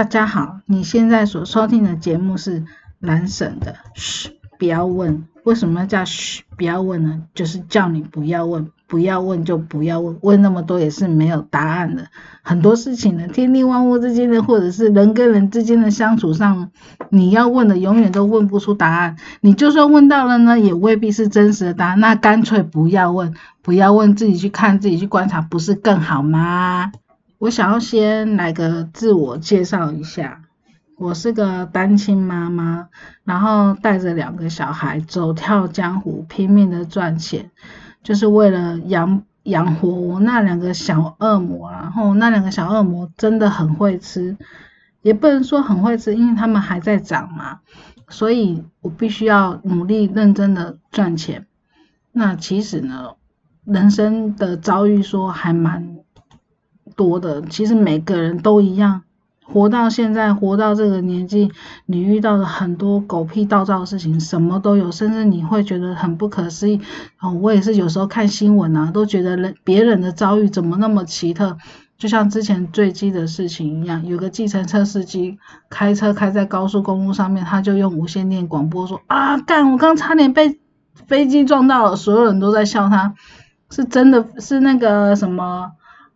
大家好，你现在所收听的节目是蓝省的。嘘，不要问，为什么叫嘘？不要问呢？就是叫你不要问，不要问就不要问，问那么多也是没有答案的。很多事情呢，天地万物之间的，或者是人跟人之间的相处上，你要问的永远都问不出答案。你就算问到了呢，也未必是真实的答案。那干脆不要问，不要问，自己去看，自己去观察，不是更好吗？我想要先来个自我介绍一下，我是个单亲妈妈，然后带着两个小孩走跳江湖，拼命的赚钱，就是为了养养活我那两个小恶魔。然后那两个小恶魔真的很会吃，也不能说很会吃，因为他们还在长嘛，所以我必须要努力认真的赚钱。那其实呢，人生的遭遇说还蛮。多的，其实每个人都一样，活到现在，活到这个年纪，你遇到的很多狗屁倒灶的事情，什么都有，甚至你会觉得很不可思议。哦，我也是有时候看新闻啊，都觉得人别人的遭遇怎么那么奇特，就像之前坠机的事情一样，有个计程车司机开车开在高速公路上面，他就用无线电广播说啊，干，我刚差点被飞机撞到了，所有人都在笑他，是真的是那个什么。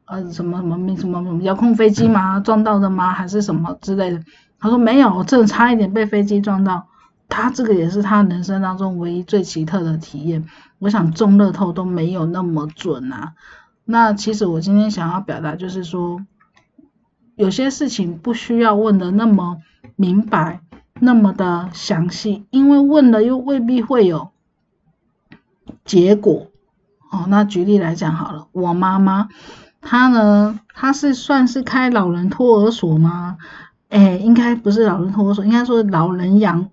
呃，什么什么什么什么遥控飞机吗？撞到的吗？还是什么之类的？他说没有，这差一点被飞机撞到。他这个也是他人生当中唯一最奇特的体验。我想中乐透都没有那么准啊。那其实我今天想要表达就是说，有些事情不需要问的那么明白，那么的详细，因为问了又未必会有结果。哦，那举例来讲好了，我妈妈。他呢？他是算是开老人托儿所吗？哎，应该不是老人托儿所，应该说老人养，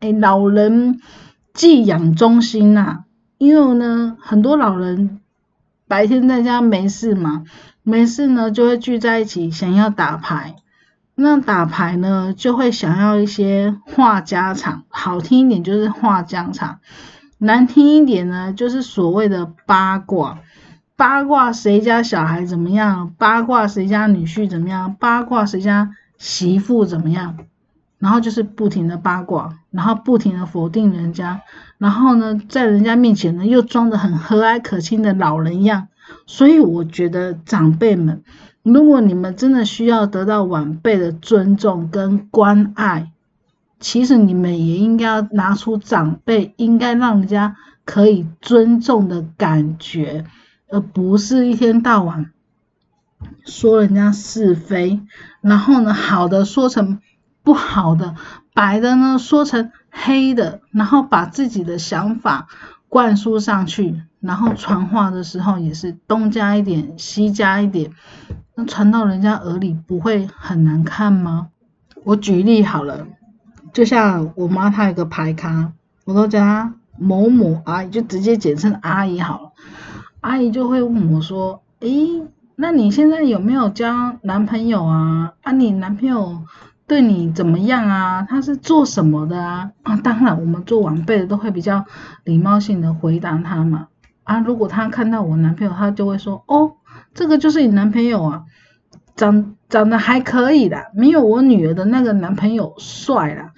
哎，老人寄养中心呐。因为呢，很多老人白天在家没事嘛，没事呢就会聚在一起，想要打牌。那打牌呢，就会想要一些话家常，好听一点就是话家常，难听一点呢，就是所谓的八卦。八卦谁家小孩怎么样？八卦谁家女婿怎么样？八卦谁家媳妇怎么样？然后就是不停的八卦，然后不停的否定人家，然后呢，在人家面前呢又装的很和蔼可亲的老人样。所以我觉得长辈们，如果你们真的需要得到晚辈的尊重跟关爱，其实你们也应该要拿出长辈应该让人家可以尊重的感觉。而不是一天到晚说人家是非，然后呢，好的说成不好的，白的呢说成黑的，然后把自己的想法灌输上去，然后传话的时候也是东加一点，西加一点，那传到人家耳里不会很难看吗？我举例好了，就像我妈她有个牌卡，我都叫她某某阿姨，就直接简称阿姨好了。阿姨就会问我说：“诶，那你现在有没有交男朋友啊？啊，你男朋友对你怎么样啊？他是做什么的啊？啊，当然，我们做晚辈的都会比较礼貌性的回答他嘛。啊，如果他看到我男朋友，他就会说：哦，这个就是你男朋友啊，长长得还可以的，没有我女儿的那个男朋友帅啦。”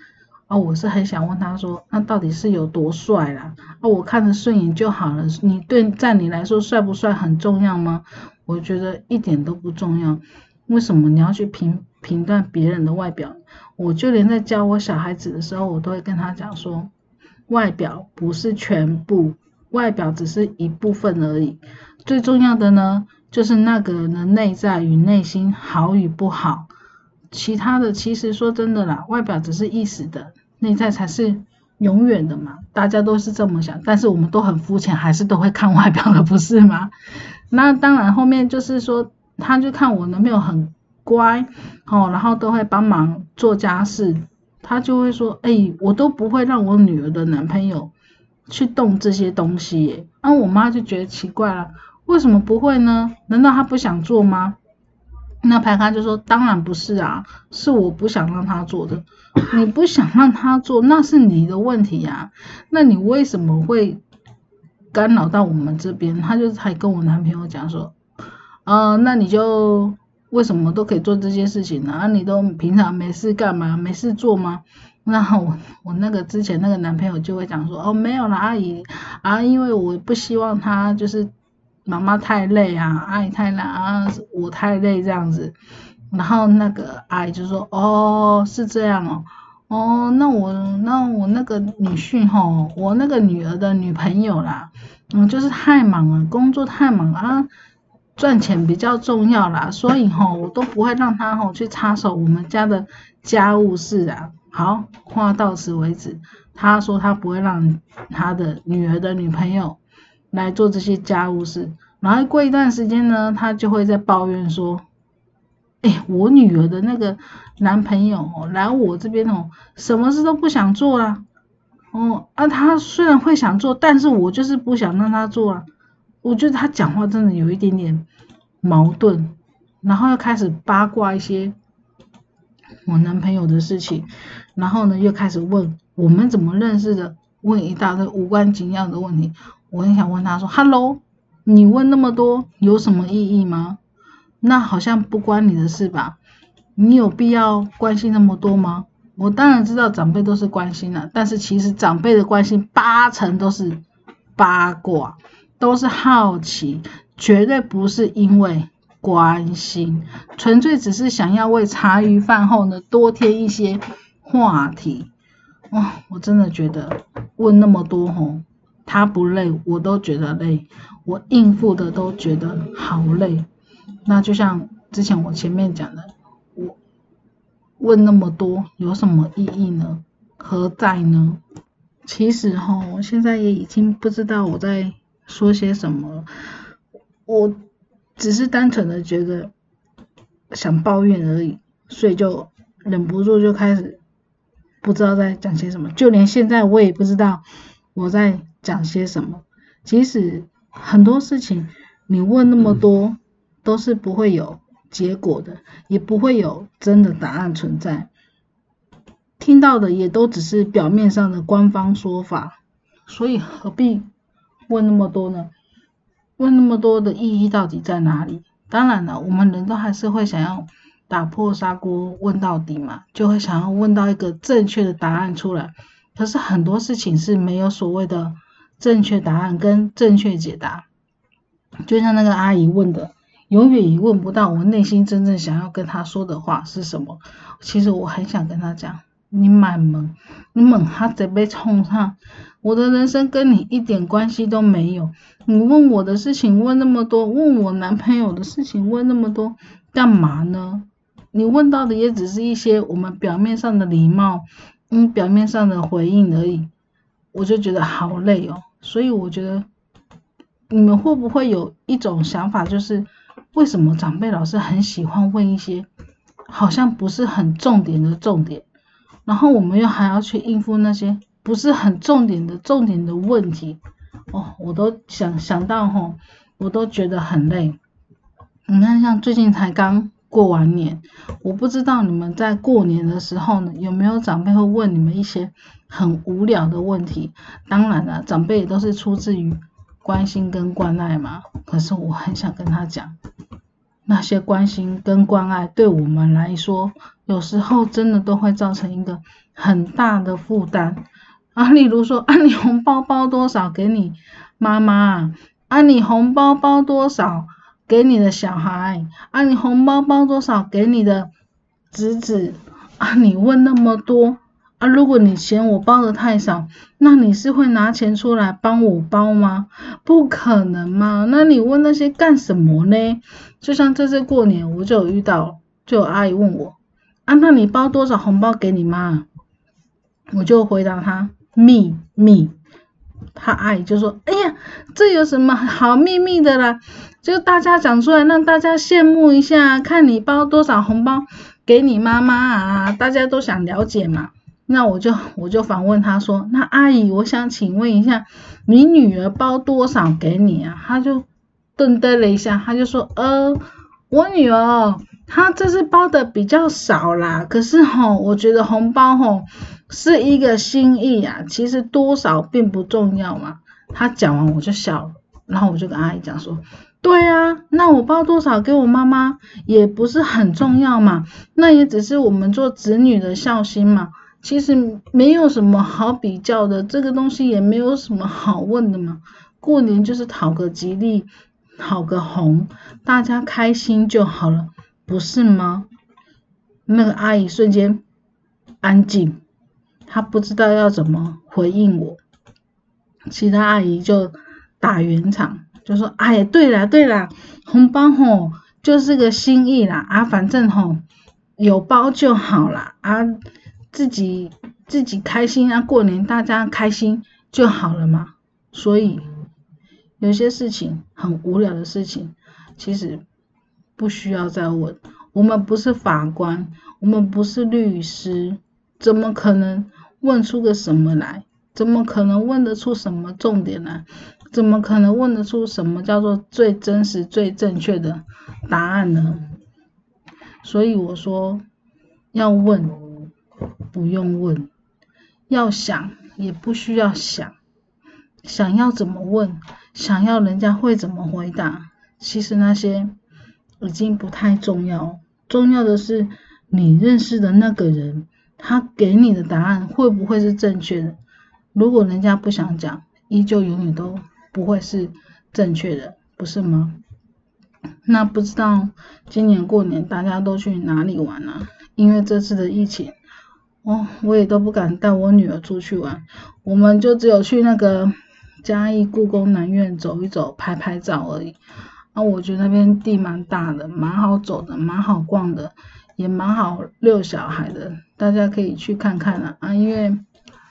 啊，我是很想问他说，那到底是有多帅啦？啊，我看着顺眼就好了。你对在你来说帅不帅很重要吗？我觉得一点都不重要。为什么你要去评评断别人的外表？我就连在教我小孩子的时候，我都会跟他讲说，外表不是全部，外表只是一部分而已。最重要的呢，就是那个人的内在与内心好与不好。其他的其实说真的啦，外表只是一时的，内在才是永远的嘛。大家都是这么想，但是我们都很肤浅，还是都会看外表的，不是吗？那当然，后面就是说，他就看我男朋友很乖哦，然后都会帮忙做家事，他就会说，哎，我都不会让我女儿的男朋友去动这些东西耶。那我妈就觉得奇怪了，为什么不会呢？难道他不想做吗？那牌卡就说：“当然不是啊，是我不想让他做的。你不想让他做，那是你的问题呀。那你为什么会干扰到我们这边？”他就还跟我男朋友讲说：“呃，那你就为什么都可以做这些事情呢？啊，你都平常没事干嘛？没事做吗？那我我那个之前那个男朋友就会讲说，哦，没有啦，阿姨啊，因为我不希望他就是妈妈太累啊，阿姨太累啊，我太累这样子。然后那个阿姨就说，哦，是这样哦，哦，那我那我那个女婿吼，我那个女儿的女朋友啦，嗯，就是太忙了，工作太忙啊，赚钱比较重要啦，所以吼我都不会让他吼去插手我们家的家务事啊。好，话到此为止。他说他不会让他的女儿的女朋友来做这些家务事，然后过一段时间呢，他就会在抱怨说：“哎，我女儿的那个男朋友哦，来我这边哦，什么事都不想做啦。哦，啊，他虽然会想做，但是我就是不想让他做啊。我觉得他讲话真的有一点点矛盾，然后又开始八卦一些我男朋友的事情。”然后呢，又开始问我们怎么认识的，问一大堆无关紧要的问题。我很想问他说：“Hello，你问那么多有什么意义吗？那好像不关你的事吧？你有必要关心那么多吗？”我当然知道长辈都是关心了，但是其实长辈的关心八成都是八卦，都是好奇，绝对不是因为关心，纯粹只是想要为茶余饭后呢多添一些。话题，哇，我真的觉得问那么多吼，他不累，我都觉得累，我应付的都觉得好累。那就像之前我前面讲的，我问那么多有什么意义呢？何在呢？其实哈，我现在也已经不知道我在说些什么，我只是单纯的觉得想抱怨而已，所以就忍不住就开始。不知道在讲些什么，就连现在我也不知道我在讲些什么。即使很多事情你问那么多，都是不会有结果的，也不会有真的答案存在。听到的也都只是表面上的官方说法，所以何必问那么多呢？问那么多的意义到底在哪里？当然了，我们人都还是会想要。打破砂锅问到底嘛，就会想要问到一个正确的答案出来。可是很多事情是没有所谓的正确答案跟正确解答。就像那个阿姨问的，永远也问不到我内心真正想要跟她说的话是什么。其实我很想跟她讲，你蛮猛，你猛他得被冲上。我的人生跟你一点关系都没有。你问我的事情问那么多，问我男朋友的事情问那么多，干嘛呢？你问到的也只是一些我们表面上的礼貌，嗯，表面上的回应而已，我就觉得好累哦。所以我觉得你们会不会有一种想法，就是为什么长辈老是很喜欢问一些好像不是很重点的重点，然后我们又还要去应付那些不是很重点的重点的问题？哦，我都想想到吼，我都觉得很累。你看，像最近才刚。过完年，我不知道你们在过年的时候呢，有没有长辈会问你们一些很无聊的问题？当然了，长辈也都是出自于关心跟关爱嘛。可是我很想跟他讲，那些关心跟关爱对我们来说，有时候真的都会造成一个很大的负担啊。例如说，啊，你红包包多少给你妈妈？啊，你红包包多少？给你的小孩啊，你红包包多少？给你的侄子啊，你问那么多啊？如果你嫌我包的太少，那你是会拿钱出来帮我包吗？不可能嘛？那你问那些干什么呢？就像这次过年，我就有遇到，就有阿姨问我啊，那你包多少红包给你妈？我就回答她秘密。他阿姨就说：“哎呀，这有什么好秘密的啦？就大家讲出来，让大家羡慕一下，看你包多少红包给你妈妈啊！大家都想了解嘛。那我就我就反问他说：那阿姨，我想请问一下，你女儿包多少给你啊？他就顿呆了一下，他就说：呃，我女儿她这是包的比较少啦。可是吼，我觉得红包吼。”是一个心意啊，其实多少并不重要嘛。他讲完我就笑了，然后我就跟阿姨讲说，对啊，那我包多少给我妈妈也不是很重要嘛，那也只是我们做子女的孝心嘛。其实没有什么好比较的，这个东西也没有什么好问的嘛。过年就是讨个吉利，讨个红，大家开心就好了，不是吗？那个阿姨瞬间安静，他不知道要怎么回应我。其他阿姨就打圆场。就说，哎呀，对啦对啦，红包吼就是个心意啦，啊，反正吼有包就好啦，啊，自己自己开心啊，过年大家开心就好了嘛。所以有些事情很无聊的事情，其实不需要再问。我们不是法官，我们不是律师，怎么可能问出个什么来？怎么可能问得出什么重点来？怎么可能问得出什么叫做最真实、最正确的答案呢？所以我说，要问不用问，要想也不需要想，想要怎么问，想要人家会怎么回答，其实那些已经不太重要，重要的是你认识的那个人，他给你的答案会不会是正确的？如果人家不想讲，依旧永远都。不会是正确的，不是吗？那不知道今年过年大家都去哪里玩呢？因为这次的疫情，哦，我也都不敢带我女儿出去玩，我们就只有去那个嘉义故宫南院走一走，拍拍照而已。啊，我觉得那边地蛮大的，蛮好走的，蛮好逛的，也蛮好遛小孩的，大家可以去看看啊。啊，因为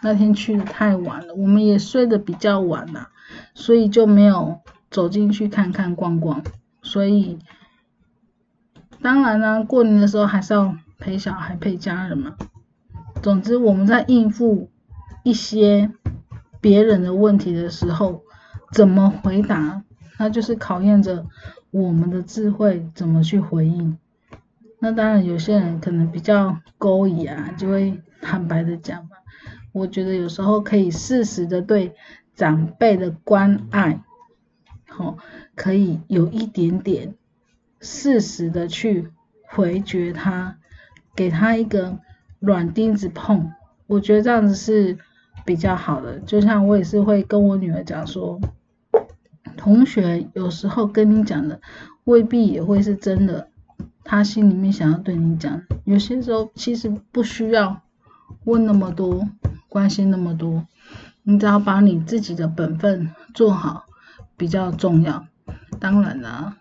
那天去的太晚了，我们也睡得比较晚了。所以就没有走进去看看逛逛，所以当然呢，过年的时候还是要陪小孩陪家人嘛。总之我们在应付一些别人的问题的时候，怎么回答，那就是考验着我们的智慧怎么去回应。那当然有些人可能比较勾引啊，就会坦白的讲嘛。我觉得有时候可以适时的对。长辈的关爱，好，可以有一点点适时的去回绝他，给他一个软钉子碰，我觉得这样子是比较好的。就像我也是会跟我女儿讲说，同学有时候跟你讲的未必也会是真的，他心里面想要对你讲，有些时候其实不需要问那么多，关心那么多。你只要把你自己的本分做好比较重要。当然了，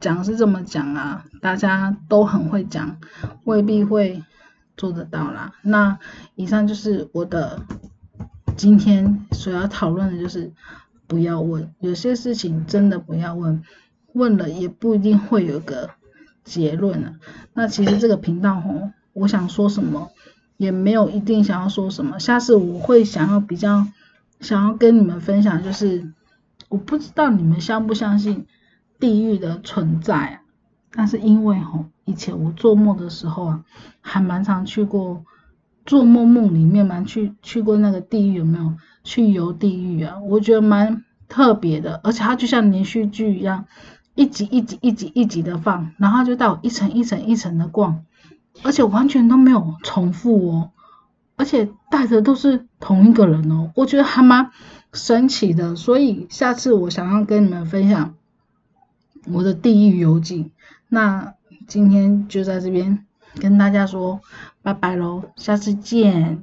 讲是这么讲啊，大家都很会讲，未必会做得到啦。那以上就是我的今天所要讨论的，就是不要问，有些事情真的不要问，问了也不一定会有个结论啊。那其实这个频道吼，我想说什么也没有一定想要说什么，下次我会想要比较。想要跟你们分享，就是我不知道你们相不相信地狱的存在。但是因为吼，以前我做梦的时候啊，还蛮常去过做梦梦里面蛮去去过那个地狱，有没有去游地狱啊？我觉得蛮特别的，而且它就像连续剧一样，一集一集一集一集的放，然后就到一层一层一层的逛，而且完全都没有重复哦。而且带的都是同一个人哦，我觉得还蛮神奇的，所以下次我想要跟你们分享我的地狱游记。那今天就在这边跟大家说拜拜喽，下次见。